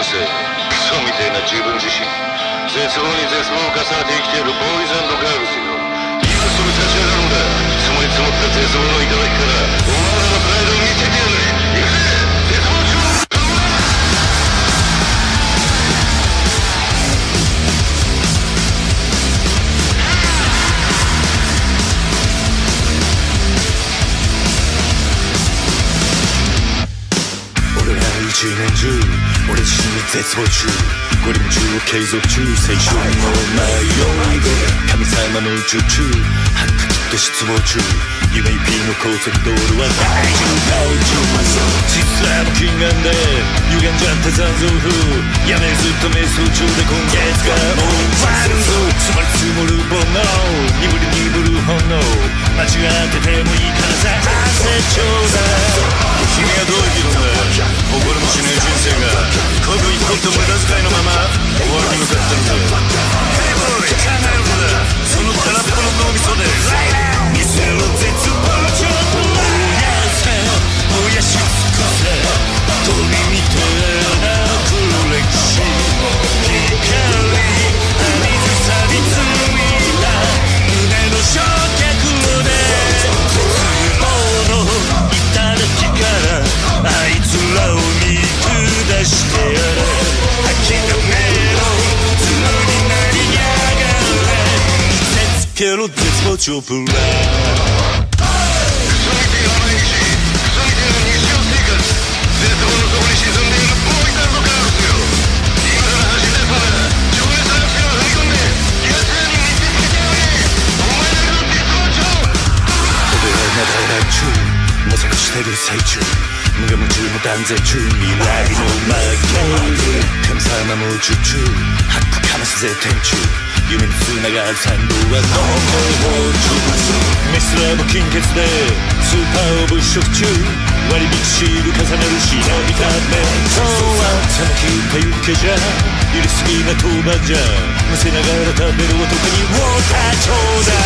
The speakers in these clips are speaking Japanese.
るせクソみてえな自分自身絶望に絶望を重ねて生きているボーイズガールズよ今すぐ立ち上がるんだ積もり積もった絶望の頂からお前らのプライドを見せてやる行くぜ絶望中俺ら一年中俺自身に絶望中。五輪中を継続中。青春の迷い神様の宇宙中ハック切って失望中。夢一品の高速道路は大渋滞中実はも禁眼で歪んじゃった残像風。やめずっと瞑想中で今月が終わだラ中模索してる最中無我夢中の断絶中未来の魔界神様も宇宙中ハックかますぜ天中夢にながる賛同はノーモー中メスラも金欠でスーパーを物色中割引シール重ねる忍びためそうは冷め切ったゆけじゃ入れすぎな当番じゃむせながら食べる男にウォーターちょうだい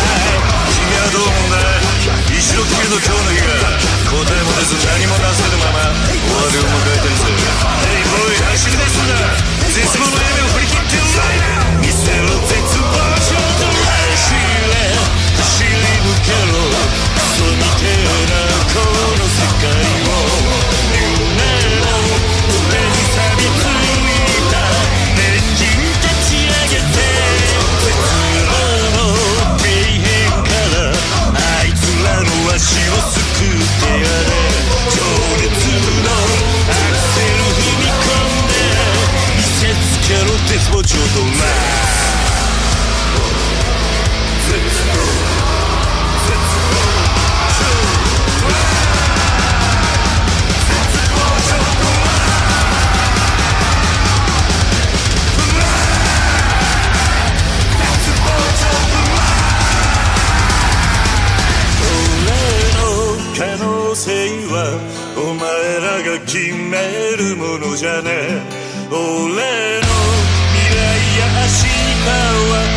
お前らが決めるものじゃねえ。俺の未来や明日は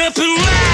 れ見せ